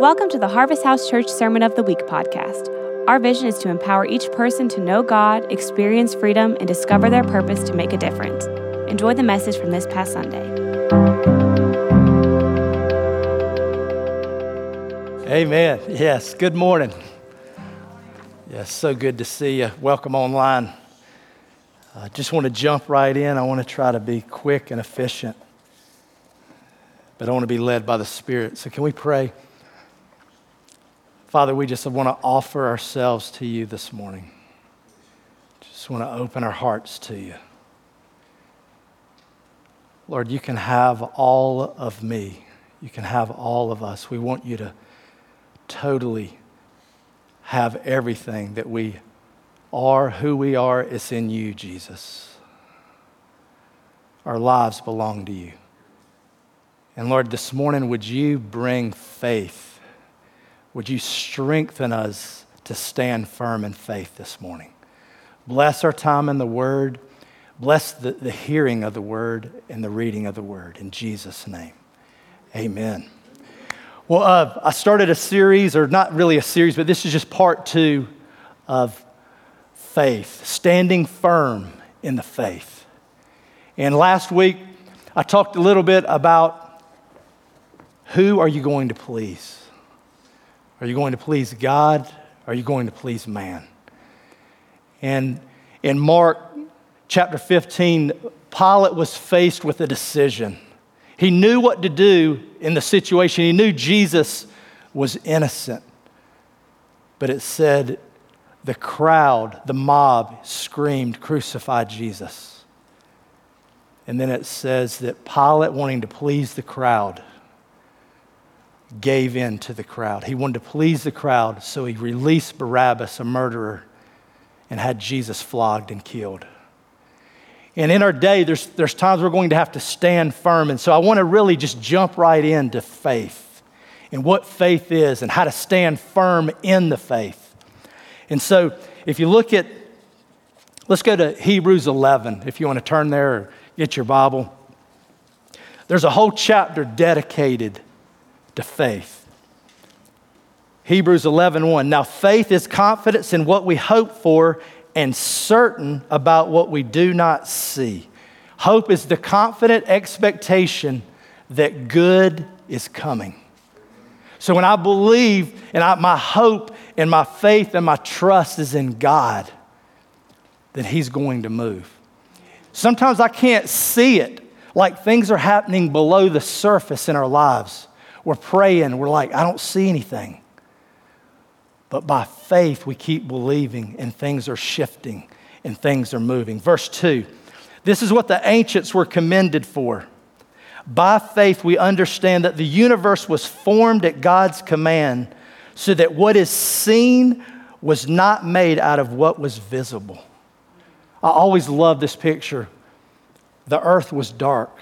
Welcome to the Harvest House Church Sermon of the Week podcast. Our vision is to empower each person to know God, experience freedom, and discover their purpose to make a difference. Enjoy the message from this past Sunday. Amen. Yes, good morning. Yes, so good to see you. Welcome online. I just want to jump right in. I want to try to be quick and efficient, but I want to be led by the Spirit. So, can we pray? Father, we just want to offer ourselves to you this morning. Just want to open our hearts to you. Lord, you can have all of me. You can have all of us. We want you to totally have everything that we are, who we are. It's in you, Jesus. Our lives belong to you. And Lord, this morning, would you bring faith? Would you strengthen us to stand firm in faith this morning? Bless our time in the Word. Bless the, the hearing of the Word and the reading of the Word. In Jesus' name, amen. Well, uh, I started a series, or not really a series, but this is just part two of faith, standing firm in the faith. And last week, I talked a little bit about who are you going to please? Are you going to please God? Are you going to please man? And in Mark chapter 15, Pilate was faced with a decision. He knew what to do in the situation, he knew Jesus was innocent. But it said the crowd, the mob, screamed, Crucify Jesus. And then it says that Pilate, wanting to please the crowd, gave in to the crowd. He wanted to please the crowd, so he released Barabbas, a murderer, and had Jesus flogged and killed. And in our day, there's, there's times we're going to have to stand firm. And so I want to really just jump right into faith and what faith is and how to stand firm in the faith. And so if you look at, let's go to Hebrews 11, if you want to turn there or get your Bible. There's a whole chapter dedicated to faith. Hebrews 11:1. 1. Now faith is confidence in what we hope for and certain about what we do not see. Hope is the confident expectation that good is coming. So when I believe and I, my hope and my faith and my trust is in God, then He's going to move. Sometimes I can't see it, like things are happening below the surface in our lives. We're praying, we're like, I don't see anything. But by faith, we keep believing, and things are shifting and things are moving. Verse 2 this is what the ancients were commended for. By faith, we understand that the universe was formed at God's command, so that what is seen was not made out of what was visible. I always love this picture. The earth was dark,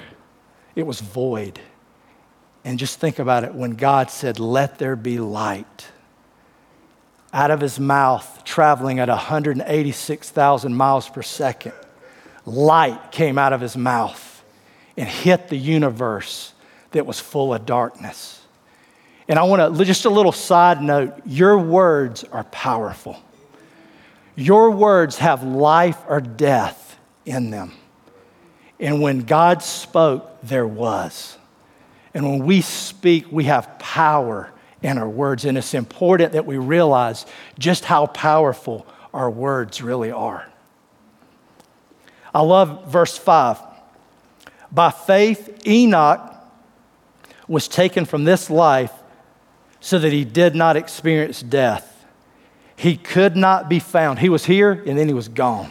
it was void. And just think about it when God said, Let there be light. Out of his mouth, traveling at 186,000 miles per second, light came out of his mouth and hit the universe that was full of darkness. And I want to, just a little side note your words are powerful. Your words have life or death in them. And when God spoke, there was. And when we speak, we have power in our words. And it's important that we realize just how powerful our words really are. I love verse 5. By faith, Enoch was taken from this life so that he did not experience death. He could not be found. He was here and then he was gone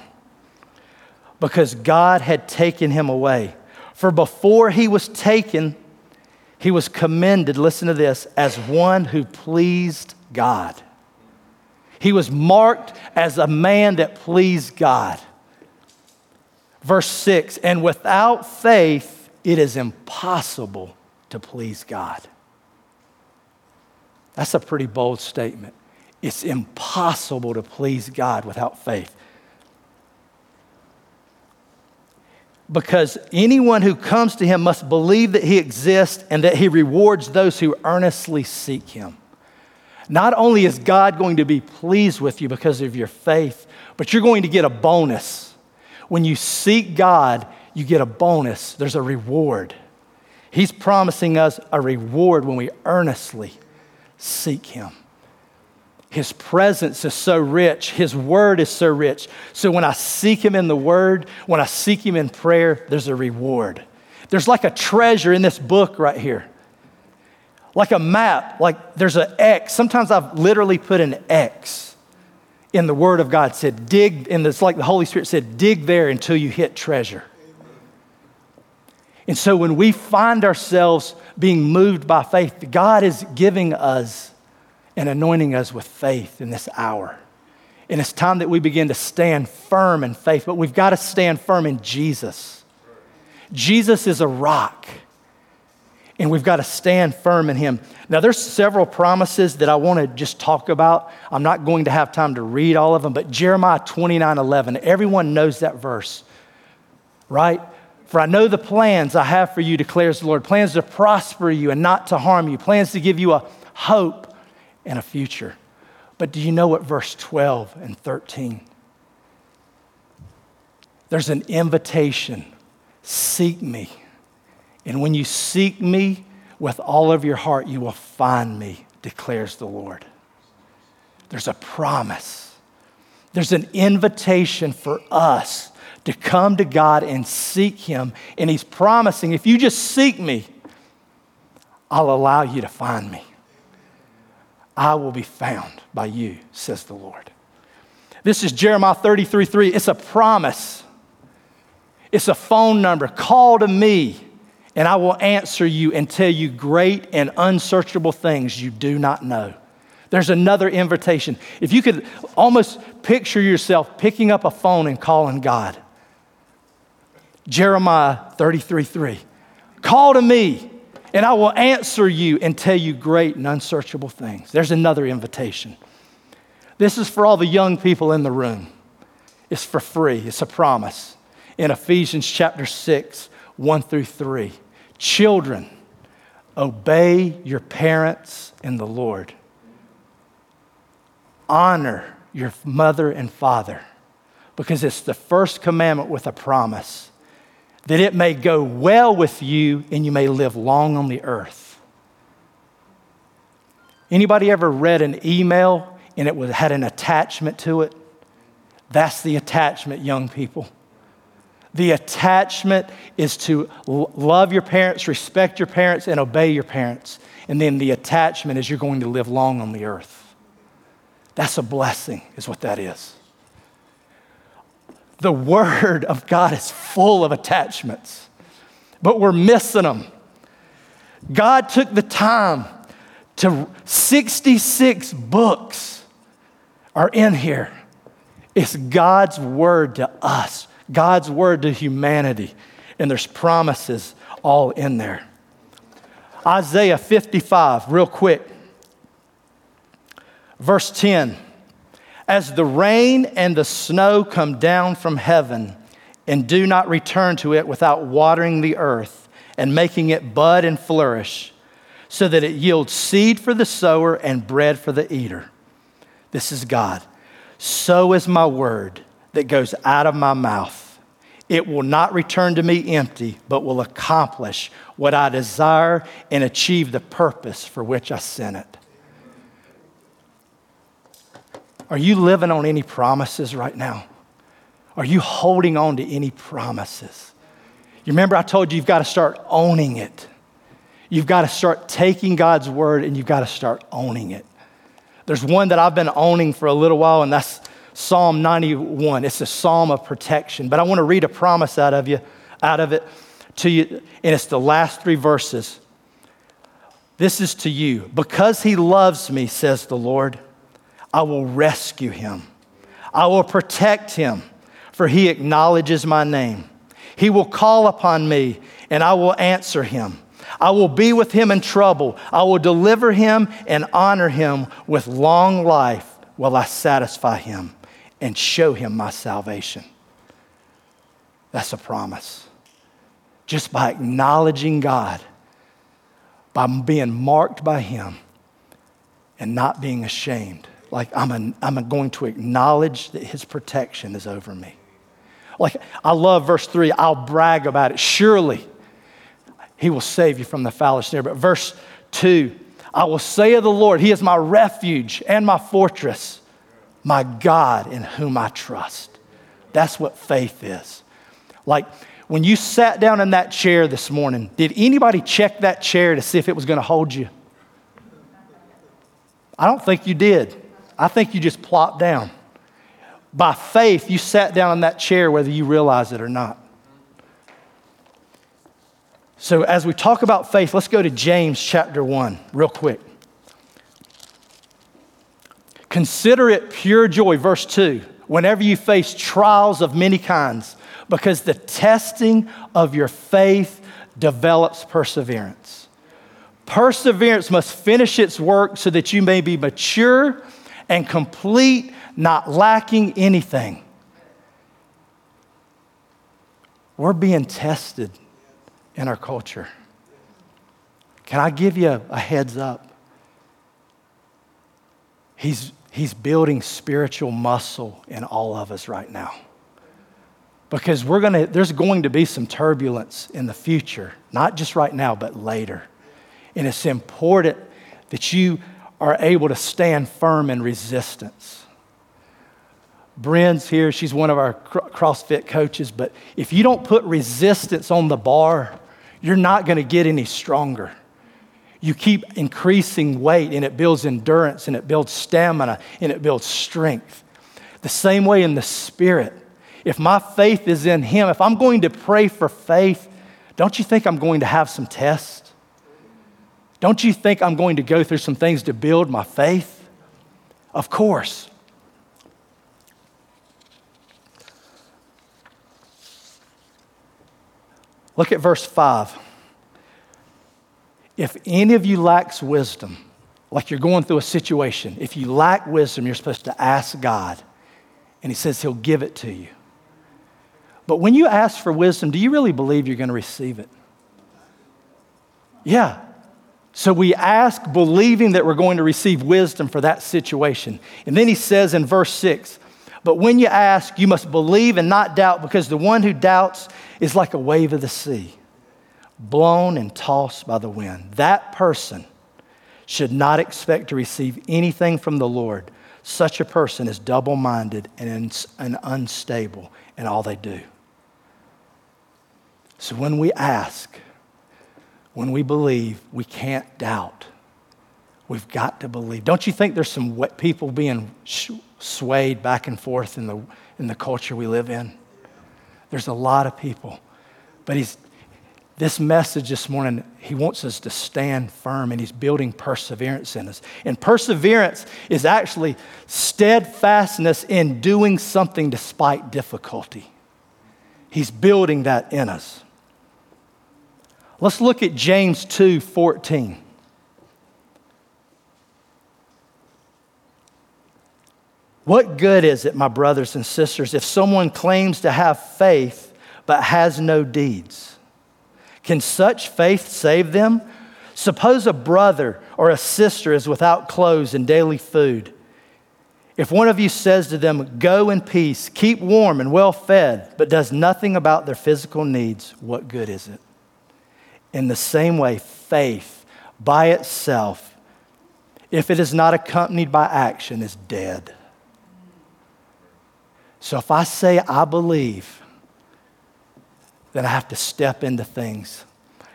because God had taken him away. For before he was taken, he was commended, listen to this, as one who pleased God. He was marked as a man that pleased God. Verse 6 And without faith, it is impossible to please God. That's a pretty bold statement. It's impossible to please God without faith. Because anyone who comes to him must believe that he exists and that he rewards those who earnestly seek him. not only is God going to be pleased with you because of your faith, but you're going to get a bonus. When you seek God, you get a bonus, there's a reward. He's promising us a reward when we earnestly seek Him. His presence is so rich. His word is so rich. So when I seek Him in the word, when I seek Him in prayer, there's a reward. There's like a treasure in this book right here. Like a map, like there's an X. Sometimes I've literally put an X in the Word of God. Said, dig, and it's like the Holy Spirit said, dig there until you hit treasure. And so when we find ourselves being moved by faith, God is giving us and anointing us with faith in this hour. And it's time that we begin to stand firm in faith, but we've got to stand firm in Jesus. Jesus is a rock, and we've got to stand firm in him. Now, there's several promises that I want to just talk about. I'm not going to have time to read all of them, but Jeremiah 29 11, everyone knows that verse, right? For I know the plans I have for you, declares the Lord plans to prosper you and not to harm you, plans to give you a hope and a future. But do you know what verse 12 and 13? There's an invitation seek me. And when you seek me with all of your heart, you will find me, declares the Lord. There's a promise, there's an invitation for us to come to God and seek Him. And He's promising, if you just seek me, I'll allow you to find me. I will be found by you, says the Lord. This is Jeremiah 33 3. It's a promise, it's a phone number. Call to me, and I will answer you and tell you great and unsearchable things you do not know. There's another invitation. If you could almost picture yourself picking up a phone and calling God. Jeremiah 33 3. Call to me, and I will answer you and tell you great and unsearchable things. There's another invitation. This is for all the young people in the room. It's for free, it's a promise. In Ephesians chapter 6, 1 through 3. Children, obey your parents in the Lord. Honor your mother and father because it's the first commandment with a promise that it may go well with you and you may live long on the earth. Anybody ever read an email and it was, had an attachment to it? That's the attachment, young people. The attachment is to love your parents, respect your parents, and obey your parents. And then the attachment is you're going to live long on the earth. That's a blessing, is what that is. The Word of God is full of attachments, but we're missing them. God took the time to 66 books are in here. It's God's word to us, God's word to humanity, and there's promises all in there. Isaiah 55, real quick. Verse 10 as the rain and the snow come down from heaven and do not return to it without watering the earth and making it bud and flourish, so that it yields seed for the sower and bread for the eater. This is God. So is my word that goes out of my mouth. It will not return to me empty, but will accomplish what I desire and achieve the purpose for which I sent it. Are you living on any promises right now? Are you holding on to any promises? You remember I told you you've got to start owning it. You've got to start taking God's word and you've got to start owning it. There's one that I've been owning for a little while, and that's Psalm 91. It's a psalm of protection. But I want to read a promise out of you, out of it to you, and it's the last three verses. This is to you. Because he loves me, says the Lord. I will rescue him. I will protect him, for he acknowledges my name. He will call upon me, and I will answer him. I will be with him in trouble. I will deliver him and honor him with long life while I satisfy him and show him my salvation. That's a promise. Just by acknowledging God, by being marked by him, and not being ashamed. Like I'm, a, I'm going to acknowledge that his protection is over me. Like I love verse three, I'll brag about it. Surely he will save you from the foul snare. But verse two, I will say of the Lord, He is my refuge and my fortress, my God in whom I trust. That's what faith is. Like when you sat down in that chair this morning, did anybody check that chair to see if it was going to hold you? I don't think you did. I think you just plopped down. By faith, you sat down in that chair whether you realize it or not. So, as we talk about faith, let's go to James chapter 1 real quick. Consider it pure joy, verse 2, whenever you face trials of many kinds, because the testing of your faith develops perseverance. Perseverance must finish its work so that you may be mature and complete, not lacking anything. We're being tested in our culture. Can I give you a, heads up? He's, he's building spiritual muscle in all of us right now. Because we're gonna, there's going to be some turbulence in the future, not just right now, but later. And it's important that you are able to stand firm in resistance. Bryn's here, she's one of our CrossFit coaches, but if you don't put resistance on the bar, you're not going to get any stronger. You keep increasing weight, and it builds endurance, and it builds stamina, and it builds strength. The same way in the spirit. If my faith is in Him, if I'm going to pray for faith, don't you think I'm going to have some tests? Don't you think I'm going to go through some things to build my faith? Of course. Look at verse 5. If any of you lacks wisdom, like you're going through a situation, if you lack wisdom, you're supposed to ask God, and He says He'll give it to you. But when you ask for wisdom, do you really believe you're going to receive it? Yeah. So we ask believing that we're going to receive wisdom for that situation. And then he says in verse 6 But when you ask, you must believe and not doubt, because the one who doubts is like a wave of the sea, blown and tossed by the wind. That person should not expect to receive anything from the Lord. Such a person is double minded and, unstable in all they do. So when we ask, when we believe, we can't doubt. We've got to believe. Don't you think there's some people being swayed back and forth in the, in the culture we live in? There's a lot of people. But he's, this message this morning, he wants us to stand firm and he's building perseverance in us. And perseverance is actually steadfastness in doing something despite difficulty. He's building that in us. Let's look at James 2 14. What good is it, my brothers and sisters, if someone claims to have faith but has no deeds? Can such faith save them? Suppose a brother or a sister is without clothes and daily food. If one of you says to them, Go in peace, keep warm and well fed, but does nothing about their physical needs, what good is it? In the same way, faith by itself, if it is not accompanied by action, is dead. So if I say I believe, then I have to step into things.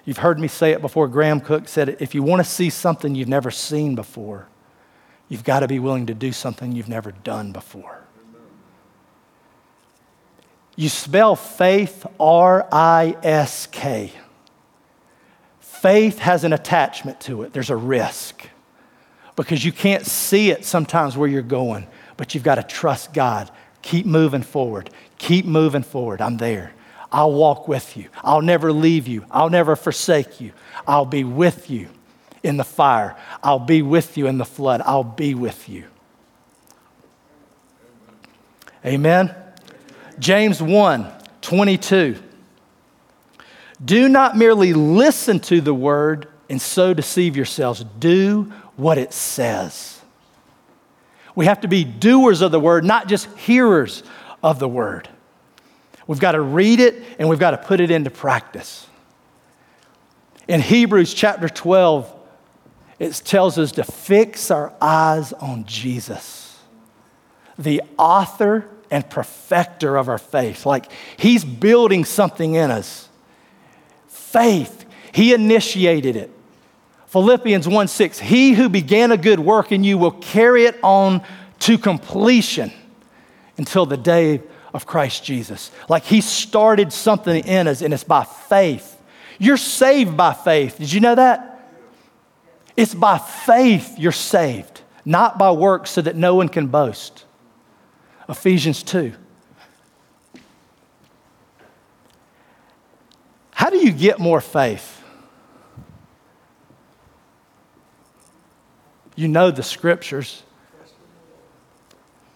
You've heard me say it before. Graham Cooke said it. If you want to see something you've never seen before, you've got to be willing to do something you've never done before. You spell faith R I S K. Faith has an attachment to it, there's a risk because you can't see it sometimes where you're going, but you've got to trust God Keep moving forward. Keep moving forward. I'm there. I'll walk with you. I'll never leave you. I'll never forsake you. I'll be with you in the fire. I'll be with you in the flood. I'll be with you. Amen. James 1 22. Do not merely listen to the word and so deceive yourselves. Do what it says. We have to be doers of the word, not just hearers of the word. We've got to read it and we've got to put it into practice. In Hebrews chapter 12, it tells us to fix our eyes on Jesus, the author and perfecter of our faith. Like he's building something in us. Faith, he initiated it. Philippians 1 6, he who began a good work in you will carry it on to completion until the day of Christ Jesus. Like he started something in us, and it's by faith. You're saved by faith. Did you know that? It's by faith you're saved, not by works so that no one can boast. Ephesians 2. How do you get more faith? You know the scriptures,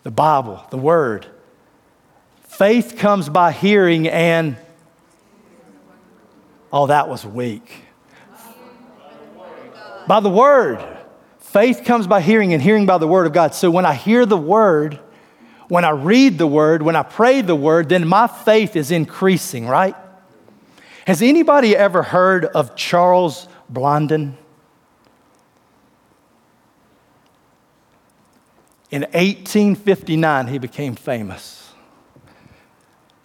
the Bible, the Word. Faith comes by hearing, and oh, that was weak. By the Word. Faith comes by hearing, and hearing by the Word of God. So when I hear the Word, when I read the Word, when I pray the Word, then my faith is increasing, right? Has anybody ever heard of Charles Blondin? In 1859, he became famous.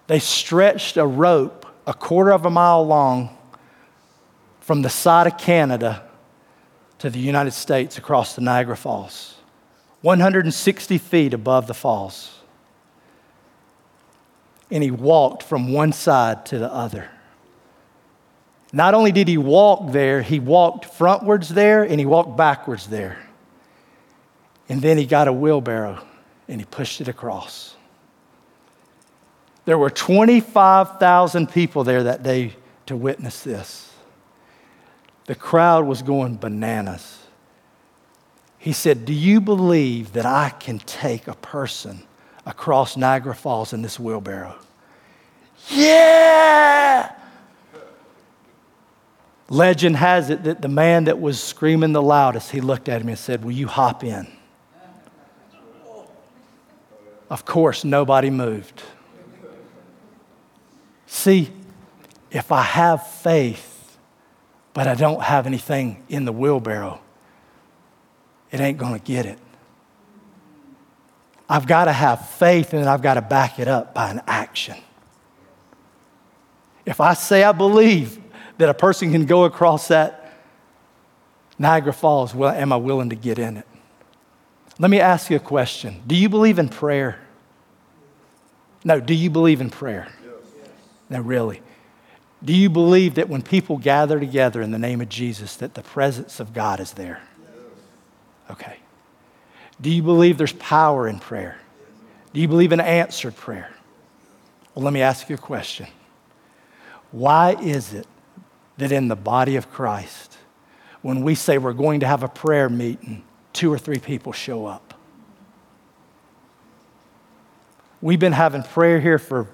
They stretched a rope a quarter of a mile long from the side of Canada to the United States across the Niagara Falls, 160 feet above the falls. And he walked from one side to the other. Not only did he walk there, he walked frontwards there and he walked backwards there. And then he got a wheelbarrow and he pushed it across. There were 25,000 people there that day to witness this. The crowd was going bananas. He said, Do you believe that I can take a person across Niagara Falls in this wheelbarrow? Yeah! Legend has it that the man that was screaming the loudest, he looked at him and said, Will you hop in? Of course, nobody moved. See, if I have faith, but I don't have anything in the wheelbarrow, it ain't going to get it. I've got to have faith and I've got to back it up by an action. If I say I believe that a person can go across that Niagara Falls, well, am I willing to get in it? Let me ask you a question. Do you believe in prayer? No, do you believe in prayer? Yes. No, really. Do you believe that when people gather together in the name of Jesus, that the presence of God is there? Okay. Do you believe there's power in prayer? Do you believe in answered prayer? Well, let me ask you a question. Why is it that in the body of Christ, when we say we're going to have a prayer meeting, two or three people show up? We've been having prayer here for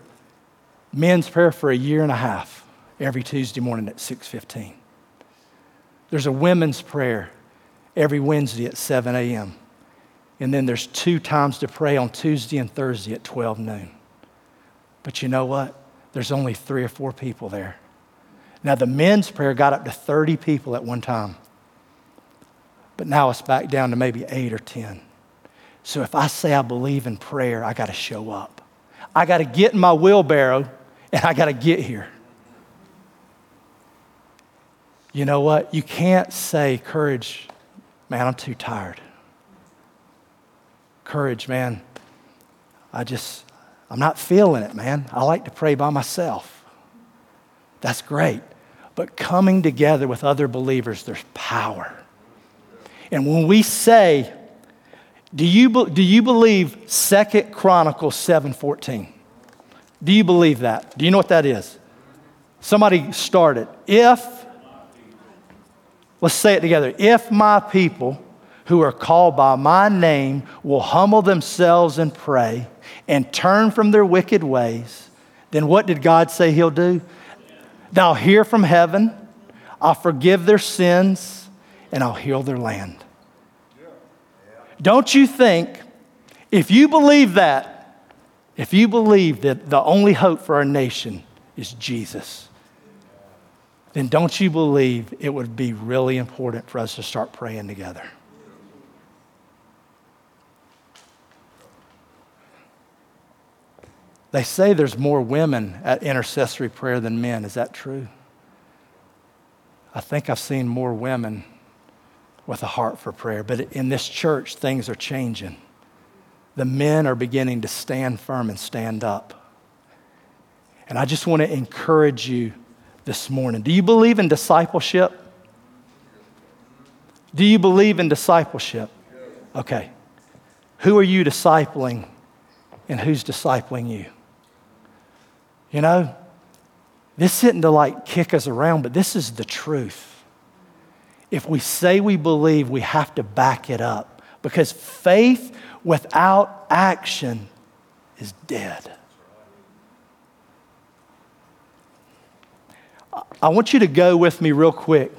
men's prayer for a year and a half every Tuesday morning at 6:15. There's a women's prayer every Wednesday at 7 a.m. And then there's two times to pray on Tuesday and Thursday at 12 noon. But you know what? There's only three or four people there. Now, the men's prayer got up to 30 people at one time, but now it's back down to maybe eight or 10. So if I say I believe in prayer, I got to show up. I got to get in my wheelbarrow and I got to get here. You know what? You can't say, courage, man, I'm too tired. Courage, man, I just, I'm not feeling it, man. I like to pray by myself. That's great. But coming together with other believers, there's power. And when we say, do you, do you believe Second Chronicles 7:14? Do you believe that? Do you know what that is? Somebody started. If, let's say it together. If my people who are called by my name will humble themselves and pray and turn from their wicked ways, then what did God say He'll do? Thou hear from heaven, I'll forgive their sins, and I'll heal their land. Don't you think If you believe that, if you believe that the only hope for our nation is Jesus, then don't you believe it would be really important for us to start praying together? They say there's more women at intercessory prayer than men. Is that true? I think I've seen more women with a heart for prayer, but in this church, things are changing. The men are beginning to stand firm and stand up. And I just want to encourage you this morning. Do you believe in discipleship? Do you believe in discipleship? Okay. Who are you discipling and who's discipling you? You know, this isn't to like kick us around, but this is the truth. If we say we believe, we have to back it up because faith without action is dead. I want you to go with me real quick.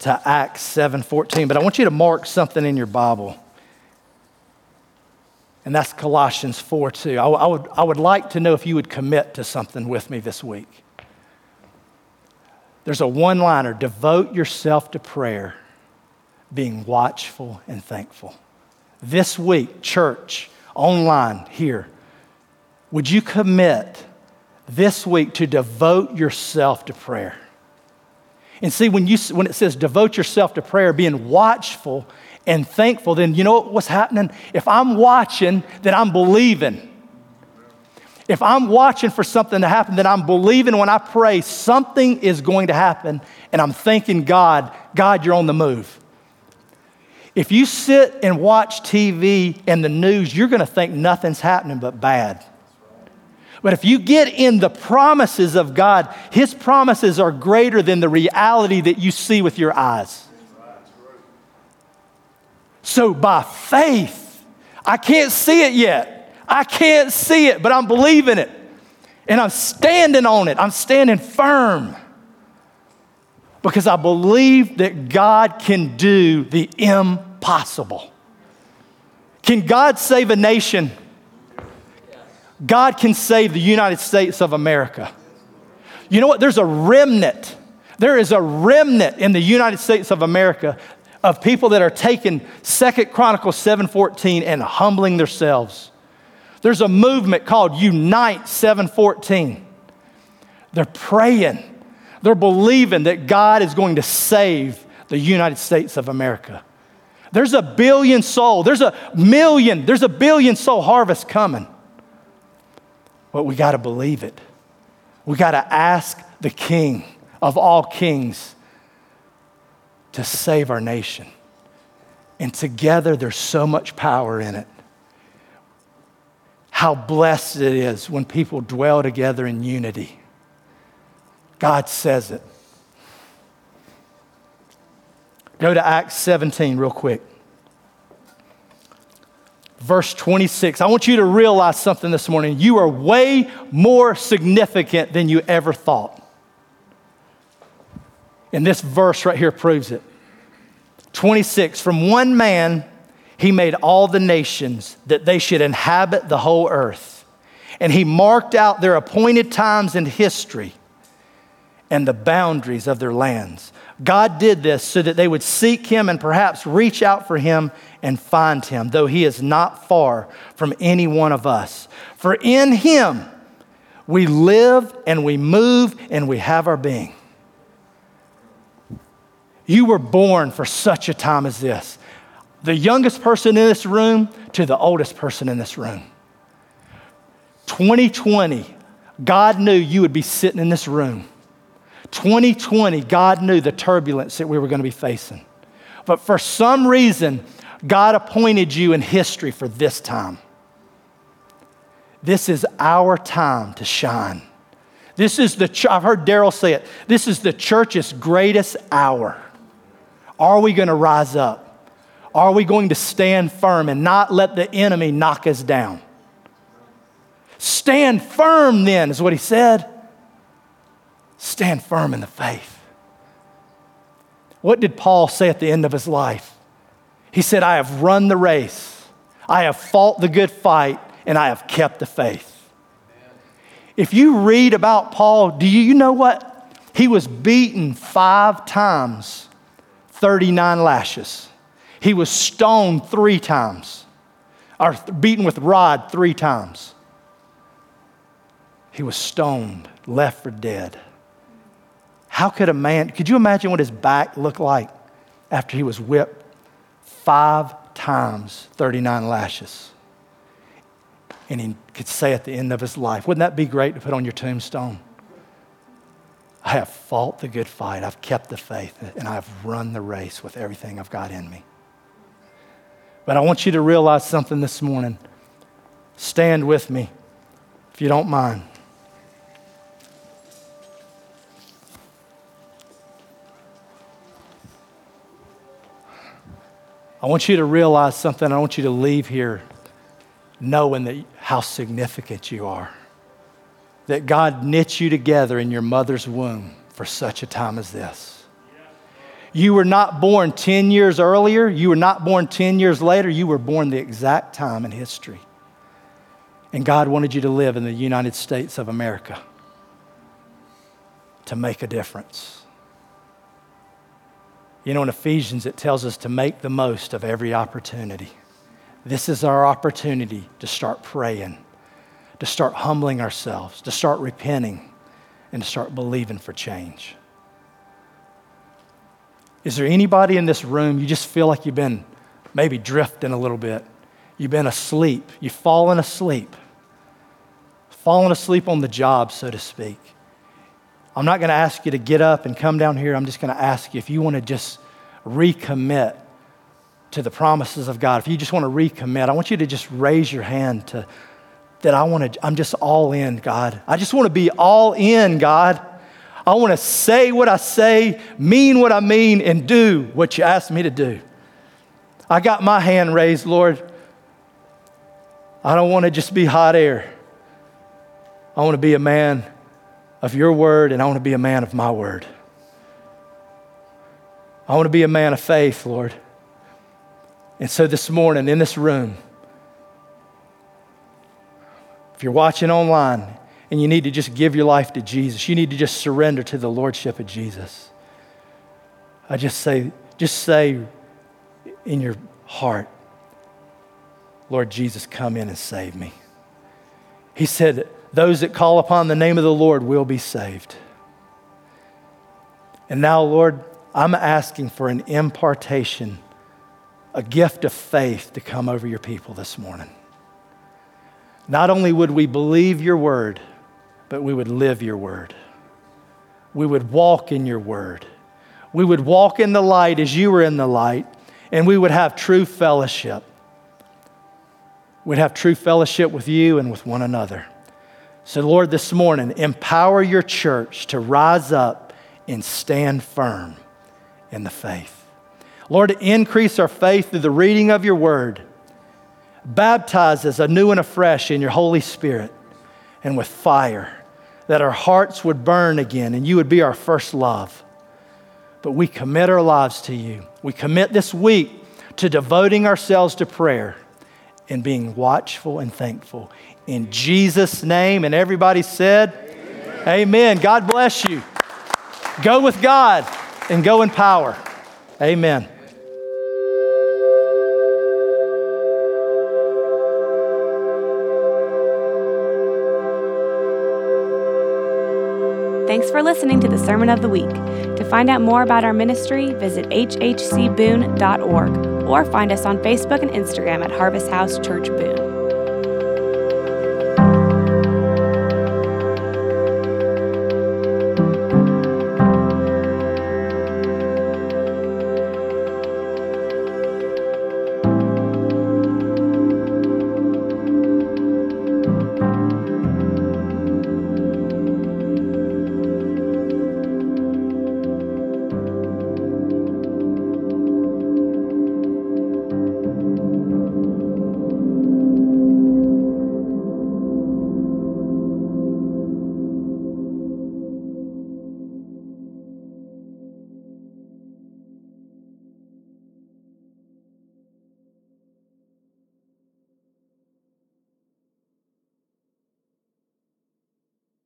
To Acts 7:14, but I want you to mark something in your Bible and that's Colossians 4 2. I, I, would, I would like to know if you would commit to something with me this week. There's a one liner devote yourself to prayer, being watchful and thankful. This week, church, online, here, would you commit this week to devote yourself to prayer? And see, when, you, when it says devote yourself to prayer, being watchful and thankful, then you know what's happening? If I'm watching, then I'm believing. If I'm watching for something to happen, then I'm believing when I pray something is going to happen, and I'm thanking God, God, you're on the move. If you sit and watch TV and the news, you're going to think nothing's happening but bad. But if you get in the promises of God, His promises are greater than the reality that you see with your eyes. So by faith, I can't see it yet. I can't see it, but I'm believing it. And I'm standing on it. I'm standing firm because I believe that God can do the impossible. Can God save a nation? God can save the United States of America. You know what? There's a remnant. There is a remnant in the United States of America of people that are taking Second Chronicles 7:14 and humbling themselves. There's a movement called Unite 714. They're praying. They're believing that God is going to save the United States of America. There's a billion soul, there's a million, there's a billion soul harvest coming. But we got to believe it. We got to ask the King of all kings to save our nation. And together, there's so much power in it. How blessed it is when people dwell together in unity. God says it. Go to Acts 17 real quick. Verse 26. I want you to realize something this morning. You are way more significant than you ever thought. And this verse right here proves it. 26 From one man he made all the nations that they should inhabit the whole earth. And he marked out their appointed times in history and the boundaries of their lands. God did this so that they would seek him and perhaps reach out for him and find him, though he is not far from any one of us. For in him we live and we move and we have our being. You were born for such a time as this. The youngest person in this room to the oldest person in this room. 2020, God knew you would be sitting in this room. 2020, God knew the turbulence that we were going to be facing. But for some reason, God appointed you in history for this time. This is our time to shine. This is the, I've heard Daryl say it, this is the church's greatest hour. Are we going to rise up? Are we going to stand firm and not let the enemy knock us down? Stand firm, then, is what he said. Stand firm in the faith. what did Paul say at the end of his life? He said, I have run the race, I have fought the good fight, and I have kept the faith. If you read about Paul, do you, know what? He was beaten five times, 39 lashes. He was stoned three times, or beaten with rod three times. He was stoned, left for dead. How could a man, could you imagine what his back looked like after he was whipped five times 39 lashes? And he could say at the end of his life, wouldn't that be great to put on your tombstone? I have fought the good fight, I've kept the faith, and I've run the race with everything I've got in me. But I want you to realize something this morning. Stand with me, if you don't mind. I want you to realize something. I want you to leave here knowing that how significant you are. That God knit you together in your mother's womb for such a time as this. You were not born 10 years earlier, you were not born 10 years later, you were born the exact time in history. And God wanted you to live in the United States of America to make a difference. You know, in Ephesians, it tells us to make the most of every opportunity. This is our opportunity to start praying, to start humbling ourselves, to start repenting, and to start believing for change. Is there anybody in this room you just feel like you've been maybe drifting a little bit? You've been asleep, you've fallen asleep, fallen asleep on the job, so to speak. I'm not going to ask you to get up and come down here. I'm just going to ask you if you want to just recommit to the promises of God. If you just want to recommit, I want you to just raise your hand to that I want to I'm just all in, God. I just want to be all in, God. I want to say what I say, mean what I mean and do what you asked me to do. I got my hand raised, Lord. I don't want to just be hot air. I want to be a man of your word, and I want to be a man of my word. I want to be a man of faith, Lord. And so this morning in this room, if you're watching online and you need to just give your life to Jesus, you need to just surrender to the Lordship of Jesus. I just say, just say in your heart, Lord Jesus, come in and save me. He said, those that call upon the name of the Lord will be saved. And now, Lord, I'm asking for an impartation, a gift of faith to come over your people this morning. Not only would we believe your word, but we would live your word. We would walk in your word. We would walk in the light as you were in the light, and we would have true fellowship. We'd have true fellowship with you and with one another. So, Lord, this morning, empower your church to rise up and stand firm in the faith. Lord, increase our faith through the reading of your word. Baptize us anew and afresh in your Holy Spirit and with fire, that our hearts would burn again and you would be our first love. But we commit our lives to you. We commit this week to devoting ourselves to prayer and being watchful and thankful in Jesus' name. And everybody said, Amen. Amen. God bless you. Go with God and go in power. Amen. Thanks for listening to the Sermon of the Week. To find out more about our ministry, visit hhcboone.org or find us on Facebook and Instagram at Harvest House Church Boone.